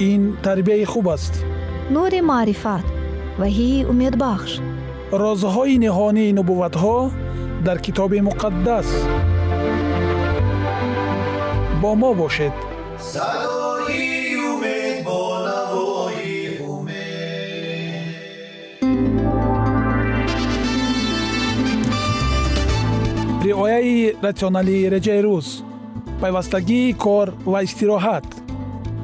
ин тарбияи хуб аст. Нури маърифат ваҳии умедбахш. Розҳои ниҳонии нубувватҳо дар китоби муқаддас. Бо мо бошед. Садои умед бо навои умед. Риояи ратсионалии реҷаи рӯз. Пайвастагии кор ва истироҳат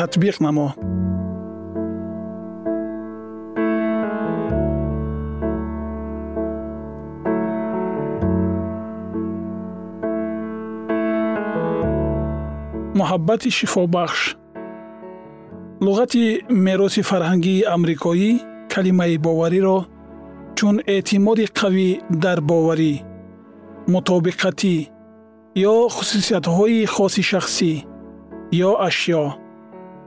татбиқ намо муҳаббати шифобахш луғати мероси фарҳангии амрикоӣ калимаи бовариро чун эътимоди қавӣ дар боварӣ мутобиқатӣ ё хусусиятҳои хоси шахсӣ ё ашё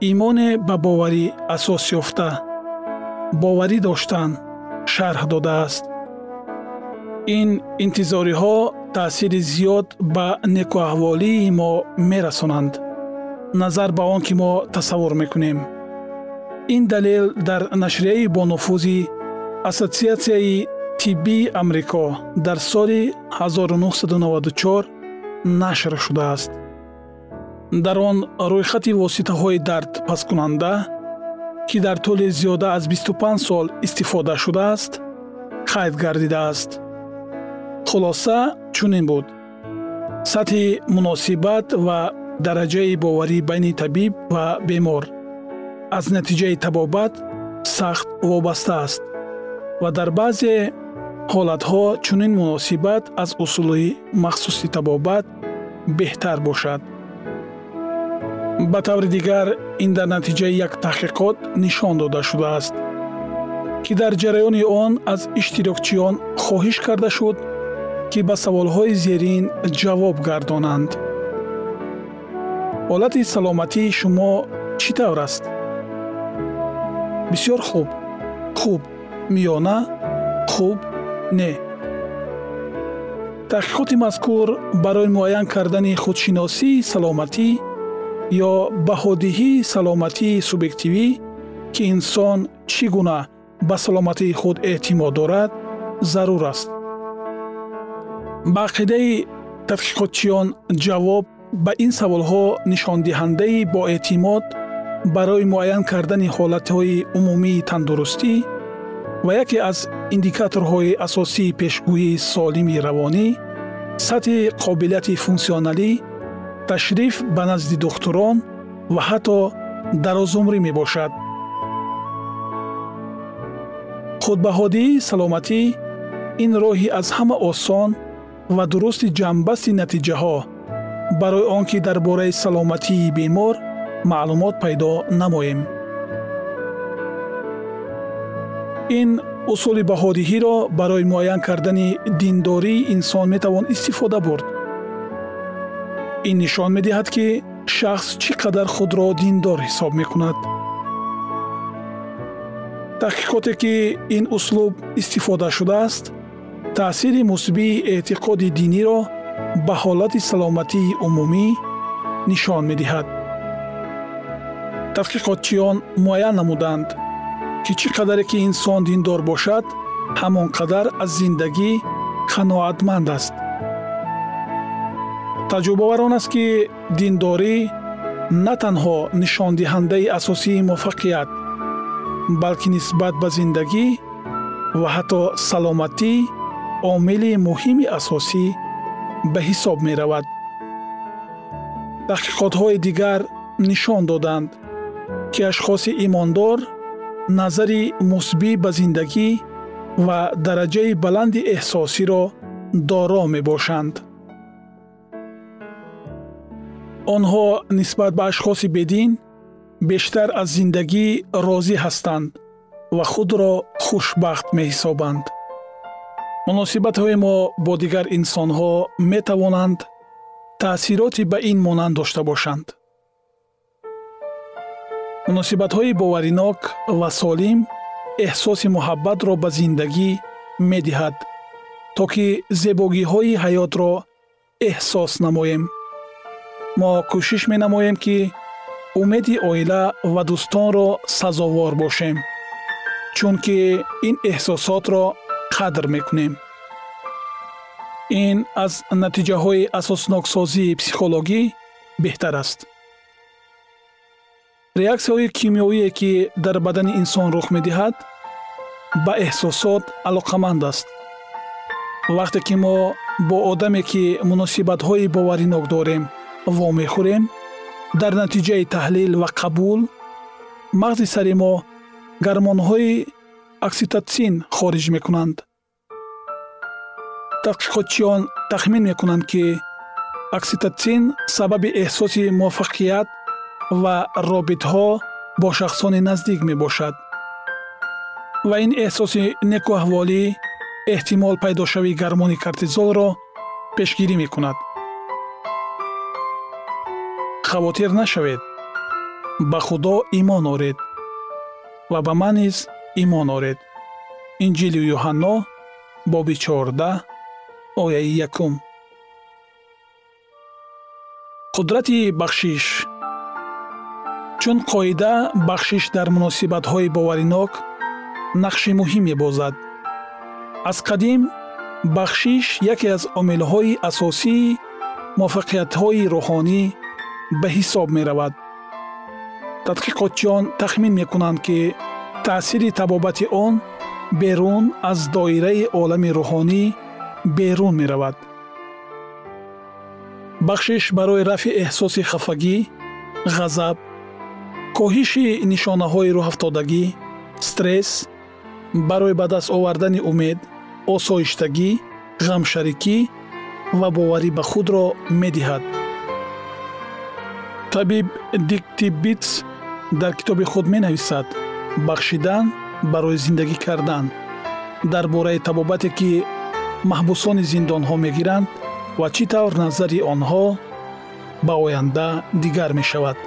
Имоне ба боварӣ асос ёфта. Боварӣ доштан шарҳ додааст. Ин интизориҳо таъсири зиёд ба некуаҳволии мо мерасонанд. Назар ба он ки мо тасаввур мекунем. Ин далел дар нашрияи бонуфузи ассотсиатсияи тиббии амрико дар соли 1994 нашр шудааст дар он рӯйхати воситаҳои дардпаскунанда ки дар тӯли зиёда аз 25 сол истифода шудааст қайд гардидааст? Хулоса чунин буд. Сатҳи муносибат ва дараҷаи боварӣ байни табиб ва бемор. Аз натиҷаи табобат сахт вобаста аст ва дар баъзе ҳолатҳо чунин муносибат аз усули махсуси табобат беҳтар бошад ба таври дигар ин дар натиҷаи як таҳқиқот нишон дода шудааст ки дар ҷараёни он аз иштирокчиён хоҳиш карда шуд ки ба саволҳои зерин ҷавоб гардонанд. Ҳолати саломатии шумо чӣ тавр аст? Бисёр хуб хуб миёна хуб не. Таҳқиқоти мазкур барои муайян кардани худшиносии саломатӣ ё баҳодиҳии саломатии субъективӣ ки инсон чӣ гуна ба саломатии худ эътимод дорад зарур аст. Ба ақидаи тадқиқотчиён ҷавоб ба ин саволҳо нишондиҳандаи боэътимод барои муайян кардани ҳолатҳои умумии тандурустӣ ва яке аз индикаторҳои асосии пешгӯии солими равонӣ сатҳи қобилияти функсионалӣ ташриф ба назди духтурон ва ҳатто дарозумрӣ мебошад. Худбаҳодии саломатӣ ин роҳи аз ҳама осон ва дурусти ҷамъбасти натиҷаҳо. Барои он ки дар бораи саломатии бемор маълумот пайдо намоем. Ин усули баҳодиҳиро барои муайян кардани диндории инсон метавон истифода бурд ин нишон медиҳад ки шахс чӣ қадар худро диндор ҳисоб мекунад? Таҳқиқоте ки ин услуб истифода шудааст таъсири мусбии эътиқоди диниро ба ҳолати саломатии умумӣ нишон медиҳад. Тадқиқотчиён муайян намуданд? Ки чӣ қадаре ки инсон диндор бошад ҳамон қадар аз зиндагӣ қаноатманд аст таҷрубавар он аст ки диндорӣ на танҳо нишондиҳандаи асосии муваффақият балки нисбат ба зиндагӣ ва ҳатто саломатӣ омили муҳими асосӣ ба ҳисоб меравад. Таҳқиқотҳои дигар нишон доданд ки ашхоси имондор назари мусбӣ ба зиндагӣ ва дараҷаи баланди эҳсосиро доро мебошанд онҳо нисбат ба ашхоси бедин бештар аз зиндагӣ розӣ ҳастанд ва худро хушбахт меҳисобанд. Муносибатҳои мо бо дигар инсонҳо метавонанд таъсироти ба ин монанд дошта бошанд. Муносибатҳои боваринок ва солим эҳсоси муҳаббатро ба зиндагӣ медиҳад то ки зебогиҳои ҳаётро эҳсос намоем мо кӯшиш менамоем ки умеди оила ва дӯстонро сазовор бошем чунки ин эҳсосотро қадр мекунем. Ин аз натиҷаҳои асосноксозии психологӣ беҳтар аст. Реаксияҳои кимиёвие ки дар бадани инсон рух медиҳад ба эҳсосот алоқаманд аст. Вақте ки мо бо одаме ки муносибатҳои боваринок дорем вомехӯрем дар натиҷаи таҳлил ва қабул мағзи сари мо гармонҳои окситотсин хориҷ мекунанд. Тадқиқотчиён тахмин мекунанд ки окситотсин сабаби эҳсоси муваффақият ва робитҳо бо шахсони наздик мебошад. Ва ин эҳсоси некуаҳволӣ эҳтимол пайдошавии гармони кортизолро пешгирӣ мекунад хавотир нашавед. Ба худо имон оред ва ба ман низ имон оред. Инҷили юҳанно боби чорда ояи якум. Қудрати бахшиш. Чун қоида бахшиш дар муносибатҳои боваринок нақши муҳим мебозад. Аз қадим бахшиш яке аз омилҳои асосии муваффақиятҳои рӯҳонӣ ба ҳисоб меравад. Тадқиқотчиён тахмин мекунанд ки таъсири табобати он берун аз доираи олами рӯҳонӣ берун меравад. Бахшиш барои рафъи эҳсоси хафагӣ ғазаб коҳиши нишонаҳои рӯҳафтодагӣ стресс барои ба даст овардани умед осоиштагӣ ғамшарикӣ ва боварӣ ба худро медиҳад табиб диктибитс дар китоби худ менависад бахшидан барои зиндагӣ кардан. Дар бораи табобате ки маҳбусони зиндонҳо мегиранд ва чӣ тавр назари онҳо ба оянда дигар мешавад.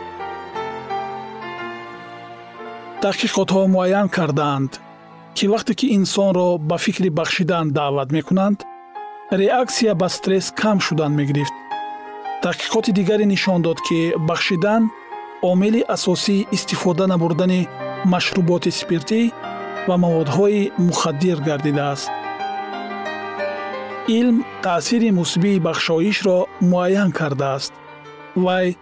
Таҳқиқотҳо муайян кардаанд ки вақте ки инсонро ба фикри бахшидан даъват мекунанд реаксия ба стресс кам шудан мегирифт таҳқиқоти дигаре нишон дод ки бахшидан омили асосии истифода набурдани машруботи спиртӣ ва маводҳои мухаддир гардидааст илм таъсири мусбии бахшоишро муайян кардааст. Вай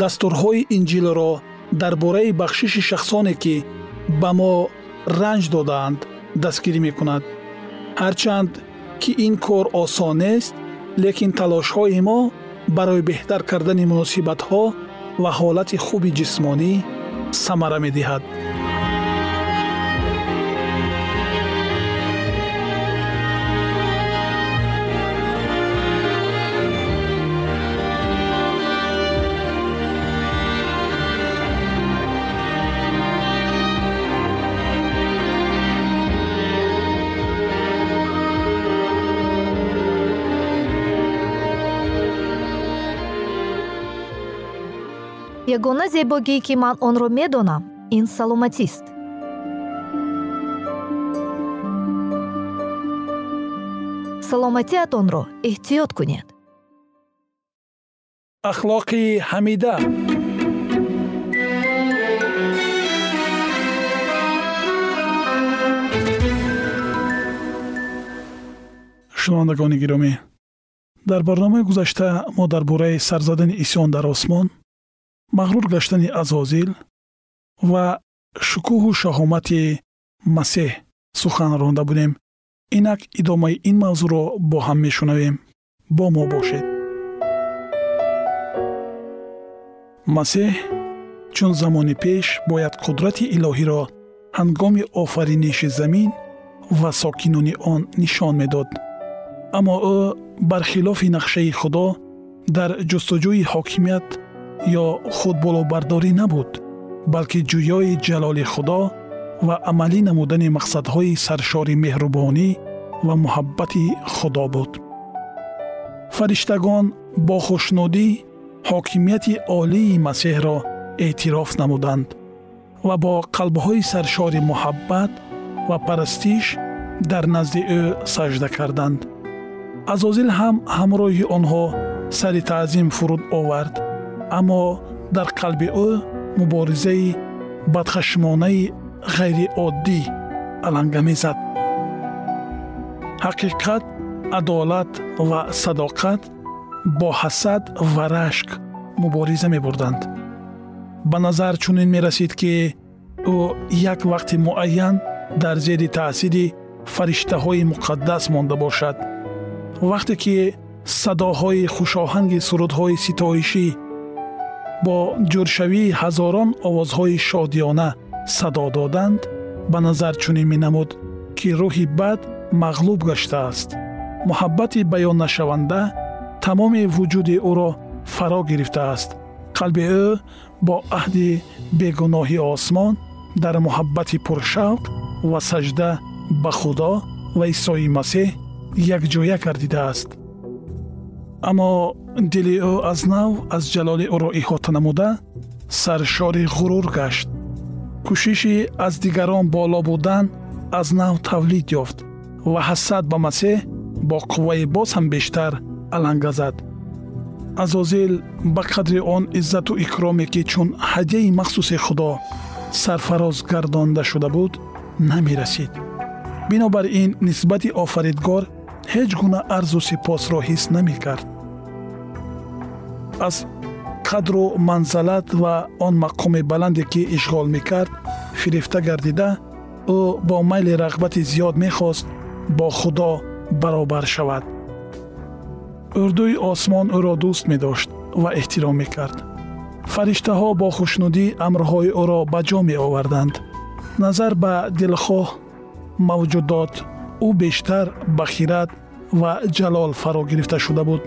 дастурҳои инҷилро дар бораи бахшиши шахсоне ки ба мо ранҷ додаанд дастгирӣ мекунад. Ҳарчанд ки ин кор осон нест лекин талошҳои мо барои беҳтар кардани муносибатҳо ва ҳолати хуби ҷисмонӣ самара медиҳад ягона зебогие ки ман онро медонам ин саломатист. Саломатиатонро эҳтиёт кунед. Ахлоқи ҳамида. Шунавандагони гиромӣ. Дар барномаи гузашта мо дар бораи сарзадани исён дар осмон мағрур гаштани азозил ва шукӯҳу шаҳомати масеҳ сухан ронда будем. Инак идомаи ин мавзӯъро бо ҳам мешунавем. Бо мо бошед. Масеҳ чун замони пеш бояд қудрати илоҳиро ҳангоми офариниши замин ва сокинони он нишон медод. Аммо ӯ бархилофи нақшаи худо дар ҷустуҷӯи ҳокимият ё худболобардорӣ набуд балки ҷӯёи ҷалоли худо ва амалӣ намудани мақсадҳои саршори меҳрубонӣ ва муҳаббати худо буд. Фариштагон бо хушнудӣ ҳокимияти олии масеҳро эътироф намуданд ва бо қалбҳои саршори муҳаббат ва парастиш дар назди ӯ сажда карданд. Азозил ҳам ҳамроҳи онҳо сари таъзим фуруд овард аммо дар қалби ӯ муборизаи бадхашмонаи ғайриоддӣ аланга мезад ҳақиқат адолат ва садоқат бо ҳасад ва рашк мубориза мебурданд. Ба назар чунин мерасид ки ӯ як вақти муайян дар зери таъсири фариштаҳои муқаддас монда бошад. Вақте ки садоҳои хушоҳанги сурудҳои ситоишӣ бо ҷӯршавии ҳазорон овозҳои шодиёна садо доданд ба назар чунин менамуд ки рӯҳи бад мағлуб гаштааст. Муҳаббати баённашаванда тамоми вуҷуди ӯро фаро гирифтааст. Қалби ӯ бо аҳди бегуноҳи осмон дар муҳаббати пуршавқ ва сажда ба худо ва исои масеҳ якҷоя гардидааст аммо дили ӯ аз нав аз ҷалоли ӯро иҳота намуда саршори ғурур гашт. Кӯшиши аз дигарон боло будан аз нав тавлид ёфт ва ҳасад ба масеҳ бо қувваи боз ҳам бештар аланга зад. Азозил ба қадри он иззату икроме ки чун ҳадияи махсуси худо сарфароз гардонда шуда буд намерасид. Бинобар ин нисбати офаридгор ҳеҷ гуна арзу сипосро ҳис намекард аз қадру манзалат ва он мақоми баланде ки ишғол мекард фирифта гардида ӯ бо майли рағбати зиёд мехост бо худо баробар шавад. Урдуи осмон ӯро дӯст медошт ва эҳтиром мекард. Фариштаҳо бо хушнудӣ амрҳои ӯро ба ҷо меоварданд. Назар ба дилхоҳ мавҷудот ӯ бештар ба хират ва ҷалол фаро гирифта шуда буд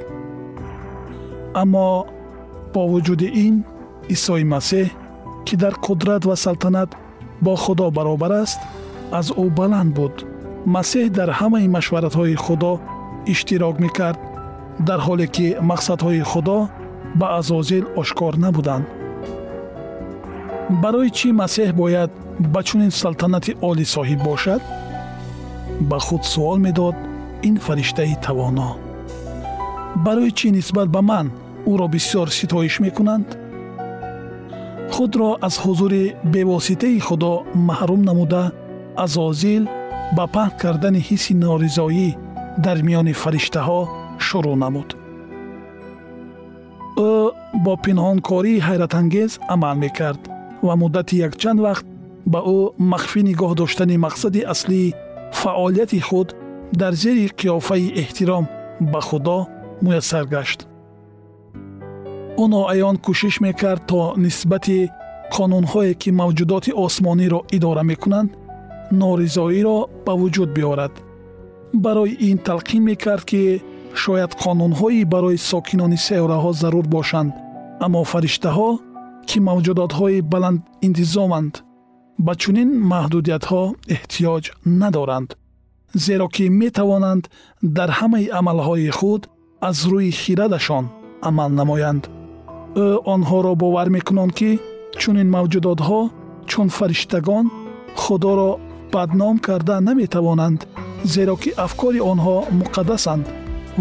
аммо бо вуҷуди ин исои масеҳ ки дар қудрат ва салтанат бо худо баробар аст аз ӯ баланд буд. Масеҳ дар ҳамаи машваратҳои худо иштирок мекард дар ҳоле ки мақсадҳои худо ба азозил ошкор набуданд. Барои чӣ масеҳ бояд ба чунин салтанати олӣ соҳиб бошад? Ба худ суол медод ин фариштаи тавоно. Барои чӣ нисбат ба ман ӯро бисёр ситоиш мекунанд? Худро аз ҳузури бевоситаи худо маҳрум намуда азозил ба паҳн кардани ҳисси норизоӣ дар миёни фариштаҳо шурӯъ намуд. Ӯ бо пинҳонкории ҳайратангез амал мекард ва муддати якчанд вақт ба ӯ махфӣ нигоҳ доштани мақсади аслии фаъолияти худ дар зери қиёфаи эҳтиром ба худо муяссар гашт ӯ ноаён кӯшиш мекард то нисбати қонунҳое ки мавҷудоти осмониро идора мекунанд норизоиро ба вуҷуд биёрад. Барои ин талқин мекард ки шояд қонунҳои барои сокинони сайёраҳо зарур бошанд. Аммо фариштаҳо ки мавҷудотҳои баландинтизоманд ба чунин маҳдудиятҳо эҳтиёҷ надоранд зеро ки метавонанд дар ҳамаи амалҳои худ аз рӯи хирадашон амал намоянд ӯ онҳоро бовар мекунанд ки чунин мавҷудотҳо чун фариштагон худоро бадном карда наметавонанд зеро ки афкори онҳо муқаддасанд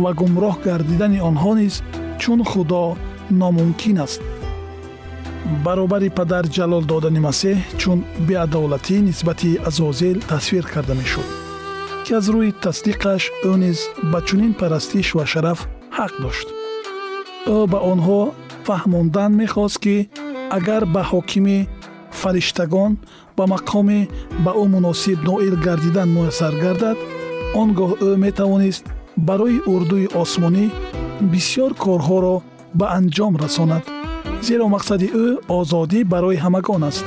ва гумроҳ гардидани онҳо низ чун худо номумкин аст. Баробари падар ҷалол додани масеҳ чун беадолатӣ нисбати азозел тасвир карда мешуд ки аз рӯи тасдиқаш ӯ низ ба чунин парастиш ва шараф ҳақ дошт. Ӯ ба онҳо фаҳмондан мехост ки агар ба ҳокими фариштагон ба мақоми ба ӯ муносиб ноил гардидан муяссар гардад он гоҳ ӯ метавонист барои урдуи осмонӣ бисьёр корҳоро ба анҷом расонад. Зеро мақсади ӯ озодӣ барои ҳамагон аст.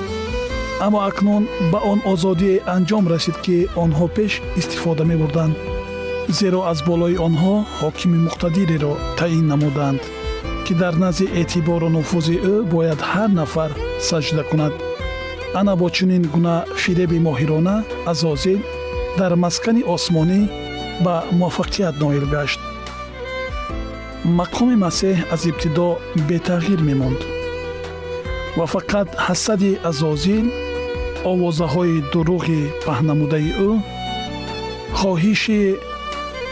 Аммо акнун ба он озодие анҷом расид ки онҳо пеш истифода мебурданд зеро аз болои онҳо ҳокими муқтадиреро таъин намуданд ки дар назди эътибору нуфузи ӯ бояд ҳар нафар саҷда кунад. Ана бо чунин гуна фиреби моҳирона азозил дар маскани осмонӣ ба муваффақият ноил гашт. Мақоми масеҳ аз ибтидо бетағйир мемонд. Ва фақат ҳасади азозил овозаҳои дуруғи паҳнамудаи ӯ хоҳиши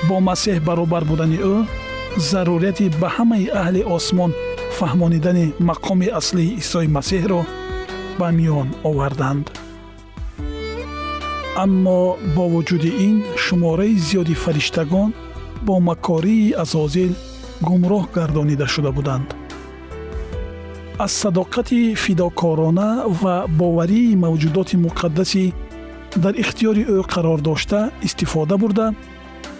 бо масеҳ баробар будани ӯ зарурияти ба ҳамаи аҳли осмон фаҳмонидани мақоми аслии исои масеҳро ба миён оварданд. Аммо бо вуҷуди ин шумораи зиёди фариштагон бо макории азозил гумроҳ гардонида шуда буданд. Аз садоқати фидокорона ва боварии мавҷудоти муқаддаси дар ихтиёри ӯ қарор дошта истифода бурда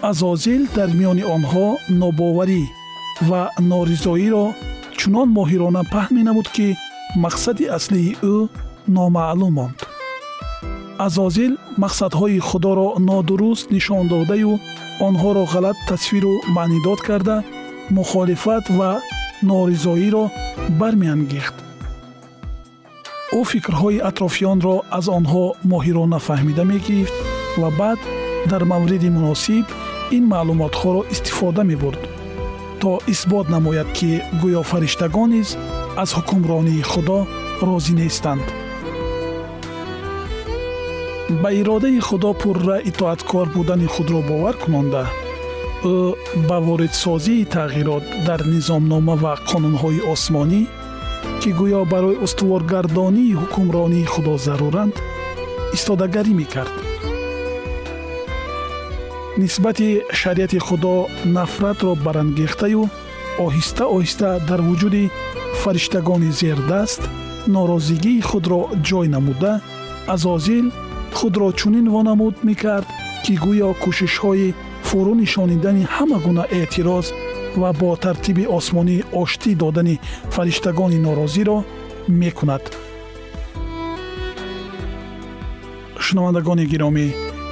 азозил дар миёни онҳо нобоварӣ ва норизоиро чунон моҳирона паҳн менамуд ки мақсади аслии ӯ номаълум монд. азозил мақсадҳои худоро нодуруст нишон додаю онҳоро ғалат тасвиру маънидод карда мухолифат ва норизоиро бармеангехт. ӯ фикрҳои атрофиёнро аз онҳо моҳирона фаҳмида мегирифт ва баъд дар мавриди муносиб ин маълумотҳоро истифода мебурд то исбот намояд ки гӯё фариштагон низ аз ҳукмронии худо розӣ нестанд. Ба иродаи худо пурра итоаткор будани худро бовар кунонда ӯ ба воридсозии тағйирот дар низомнома ва қонунҳои осмонӣ ки гӯё барои устуворгардонии ҳукмронии худо заруранд истодагарӣ мекард нисбати шариати худо нафратро барангехтаю оҳиста оҳиста дар вуҷуди фариштагони зердаст норозигии худро ҷой намуда азозил худро чунин вонамуд мекард ки гӯё кӯшишҳои фурӯ нишонидани ҳама гуна эътироз ва бо тартиби осмонӣ оштӣ додани фариштагони норозиро мекунад. Шунавандагони гиромӣ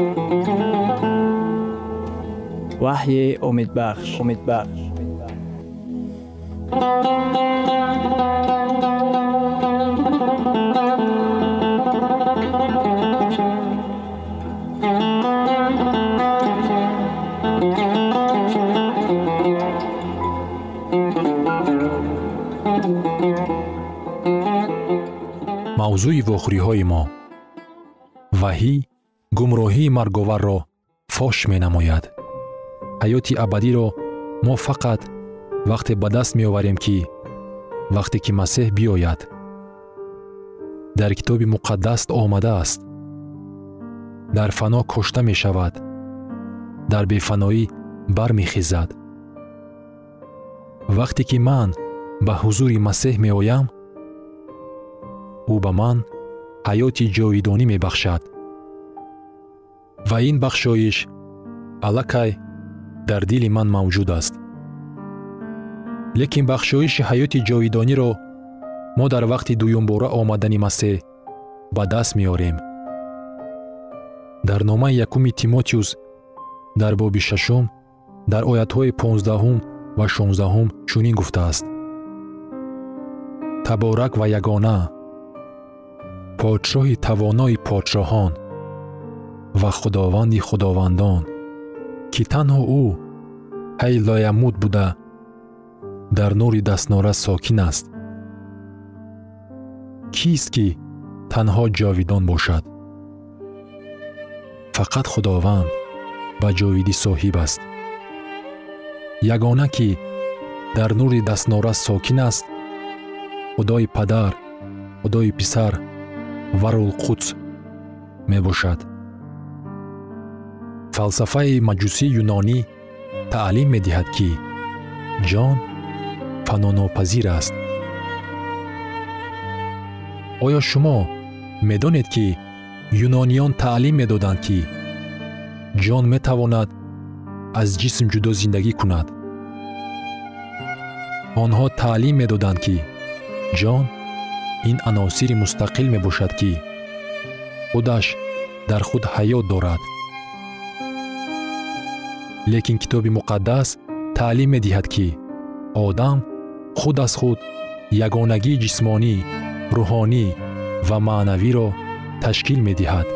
ва таъин кардааст ваҳйи умедбахш умедбахш мавзӯи вохӯриҳои мо ваҳӣ гумроҳии марговарро фош менамояд ҳаёти абадиро мо фақат вақте ба даст меоварем ки вақте ки масеҳ биёяд дар китоби муқаддас омадааст дар фано кушта мешавад дар бефаноӣ бармехезад вақте ки ман ба ҳузури масеҳ меоям ӯ ба ман ҳаёти ҷовидонӣ мебахшад ва ин бахшоиш аллакай дар дили ман мавҷуд аст. Лекин бахшоиши ҳаёти ҷовидониро мо дар вақти дуюмбора омадани масеҳ ба даст меорем. Дар номаи якуми тимотиюс дар боби шашум дар оятҳои понздаҳум ва шонздаҳум чунин гуфтааст. Таборак ва ягона подшоҳи тавонои подшоҳон ва худованди худовандон ки танҳо ӯ ҳай лоямуд буда дар нури дастнора сокин аст. Кист ки танҳо ҷовидон бошад? Фақат худованд ба ҷовидӣ соҳиб аст. Ягона ки дар нури дастнора сокин аст худои падар худои писар ва рулқудс мебошад фалсафаи маҷусии юнонӣ таълим медиҳад ки ҷон фанонопазир аст оё шумо медонед ки юнониён таълим медоданд ки ҷон метавонад аз ҷисм ҷудо зиндагӣ кунад онҳо таълим медоданд ки ҷон ин аносири мустақил мебошад ки худаш дар худ ҳаёт дорад лекин китоби муқаддас таълим медиҳад ки одам худ аз худ ягонагии ҷисмонӣ рӯҳонӣ ва маънавиро ташкил медиҳад.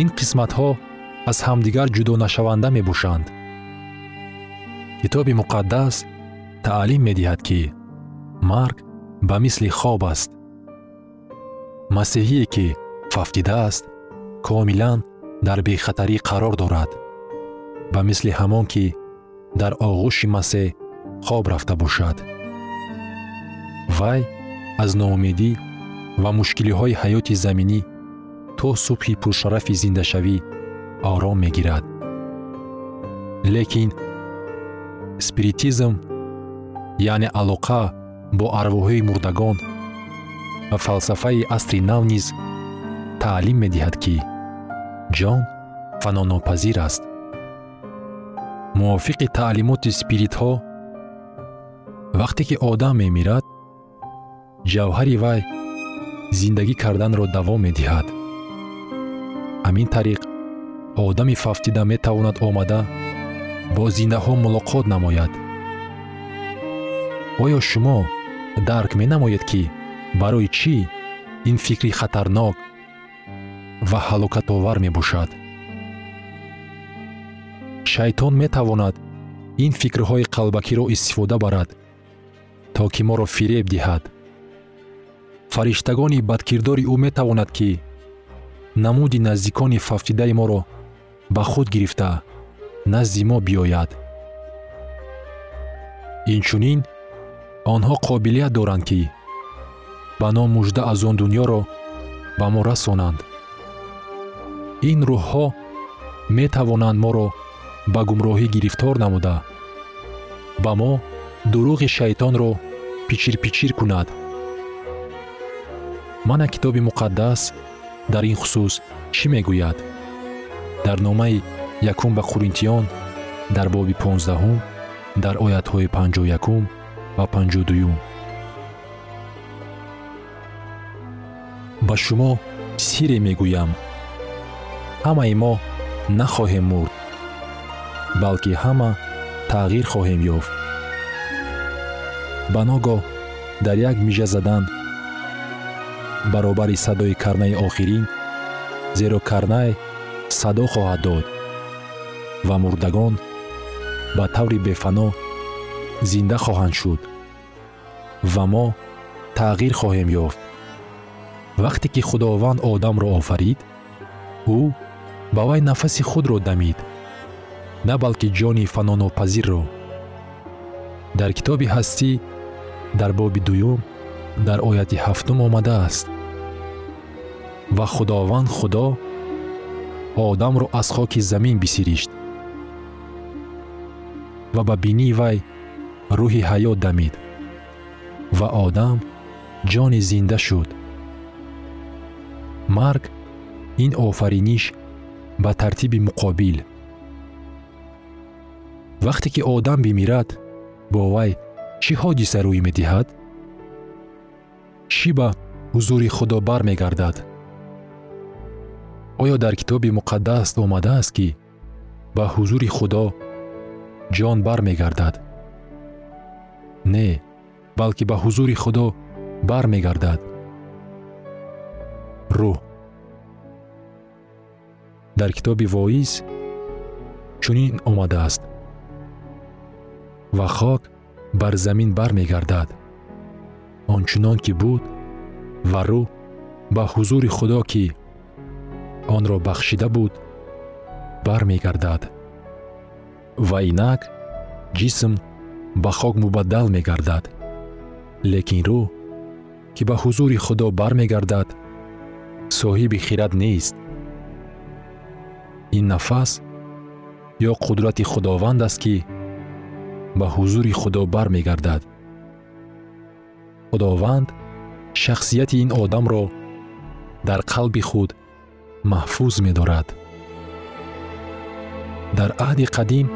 Ин қисматҳо аз ҳамдигар ҷудонашаванда мебошанд. Китоби муқаддас таълим медиҳад ки марг ба мисли хоб аст. Масеҳие ки фафтидааст комилан дар бехатарӣ қарор дорад ба мисли ҳамон ки дар оғӯши масеҳ хоб рафта бошад. Вай аз ноумедӣ ва мушкилиҳои ҳаёти заминӣ то субҳи пуршарафи зиндашавӣ ором мегирад. Лекин спиритизм яъне алоқа бо арвоҳҳои мурдагон ва фалсафаи асри нав низ таълим медиҳад ки ҷон фанонопазир аст мувофиқи таълимоти спиритҳо вақте ки одам мемирад ҷавҳари вай зиндагӣ карданро давом медиҳад. Ҳамин тариқ одами фафтида метавонад омада бо зиндаҳо мулоқот намояд. Оё шумо дарк менамоед ки барои чӣ ин фикри хатарнок ва ҳалокатовар мебошад шайтон метавонад ин фикрҳои қалбакиро истифода барад то ки моро фиреб диҳад. Фариштагони бадкирдори ӯ метавонад ки намуди наздикони фавтидаи моро ба худ гирифта назди мо биёяд. Инчунин онҳо қобилият доранд ки ба ном мужда аз он дуньёро ба мо расонанд. Ин рӯҳҳо метавонанд моро ба гумроҳӣ гирифтор намуда. Ба мо дуруғи шайтонро пичирпичир кунад. Мана китоби муқаддас дар ин хусус чӣ мегӯяд? Дар номаи якум ба қуринтиён дар боби понздаҳум дар оятҳои панҷоҳ якум ва панҷоҳ дуюм. Ба шумо сирре мегӯям. Ҳамаи мо нахоҳем мурд балки ҳама тағйир хоҳем ёфт. Ба ногоҳ дар як мижа задан баробари садои карнаи охирин зеро карнай садо хоҳад дод ва мурдагон ба таври бефано зинда хоҳанд шуд ва мо тағйир хоҳем ёфт. Вақте ки худованд одамро офарид ӯ ба вай нафаси худро дамид на балки ҷони фанонопазирро дар китоби ҳастӣ дар боби дуюм дар ояти ҳафтум омадааст. Ва худованд худо одамро аз хоки замин бисиришт. Ва ба бинии вай рӯҳи ҳаёт дамид. Ва одам ҷони зинда шуд. Марг ин офариниш ба тартиби муқобил вақте ки одам бимирад бо вай чӣ ҳодиса рӯй медиҳад? Чӣ ба ҳузури худо бармегардад? Оё дар китоби муқаддас омадааст ки ба ҳузури худо ҷон бармегардад? Не балки ба ҳузури худо бармегардад? Рӯҳ. Дар китоби воиз чунин омадааст ва хок бар замин бармегардад. Ончунон ки буд ва рӯҳ ба ҳузури худо ки онро бахшида буд бармегардад. Ва инак ҷисм ба хок мубаддал мегардад. Лекин рӯҳ ки ба ҳузури худо бармегардад соҳиби хирад нест. Ин нафас ё қудрати худованд аст ки ба ҳузури худо бармегардад. Худованд шахсияти ин одамро дар қалби худ маҳфуз медорад. Дар аҳди қадим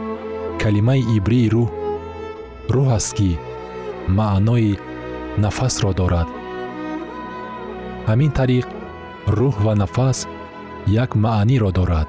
калимаи ибрии рӯҳ рӯҳ аст ки маънои нафасро дорад. Ҳамин тариқ рӯҳ ва нафас як маъниро дорад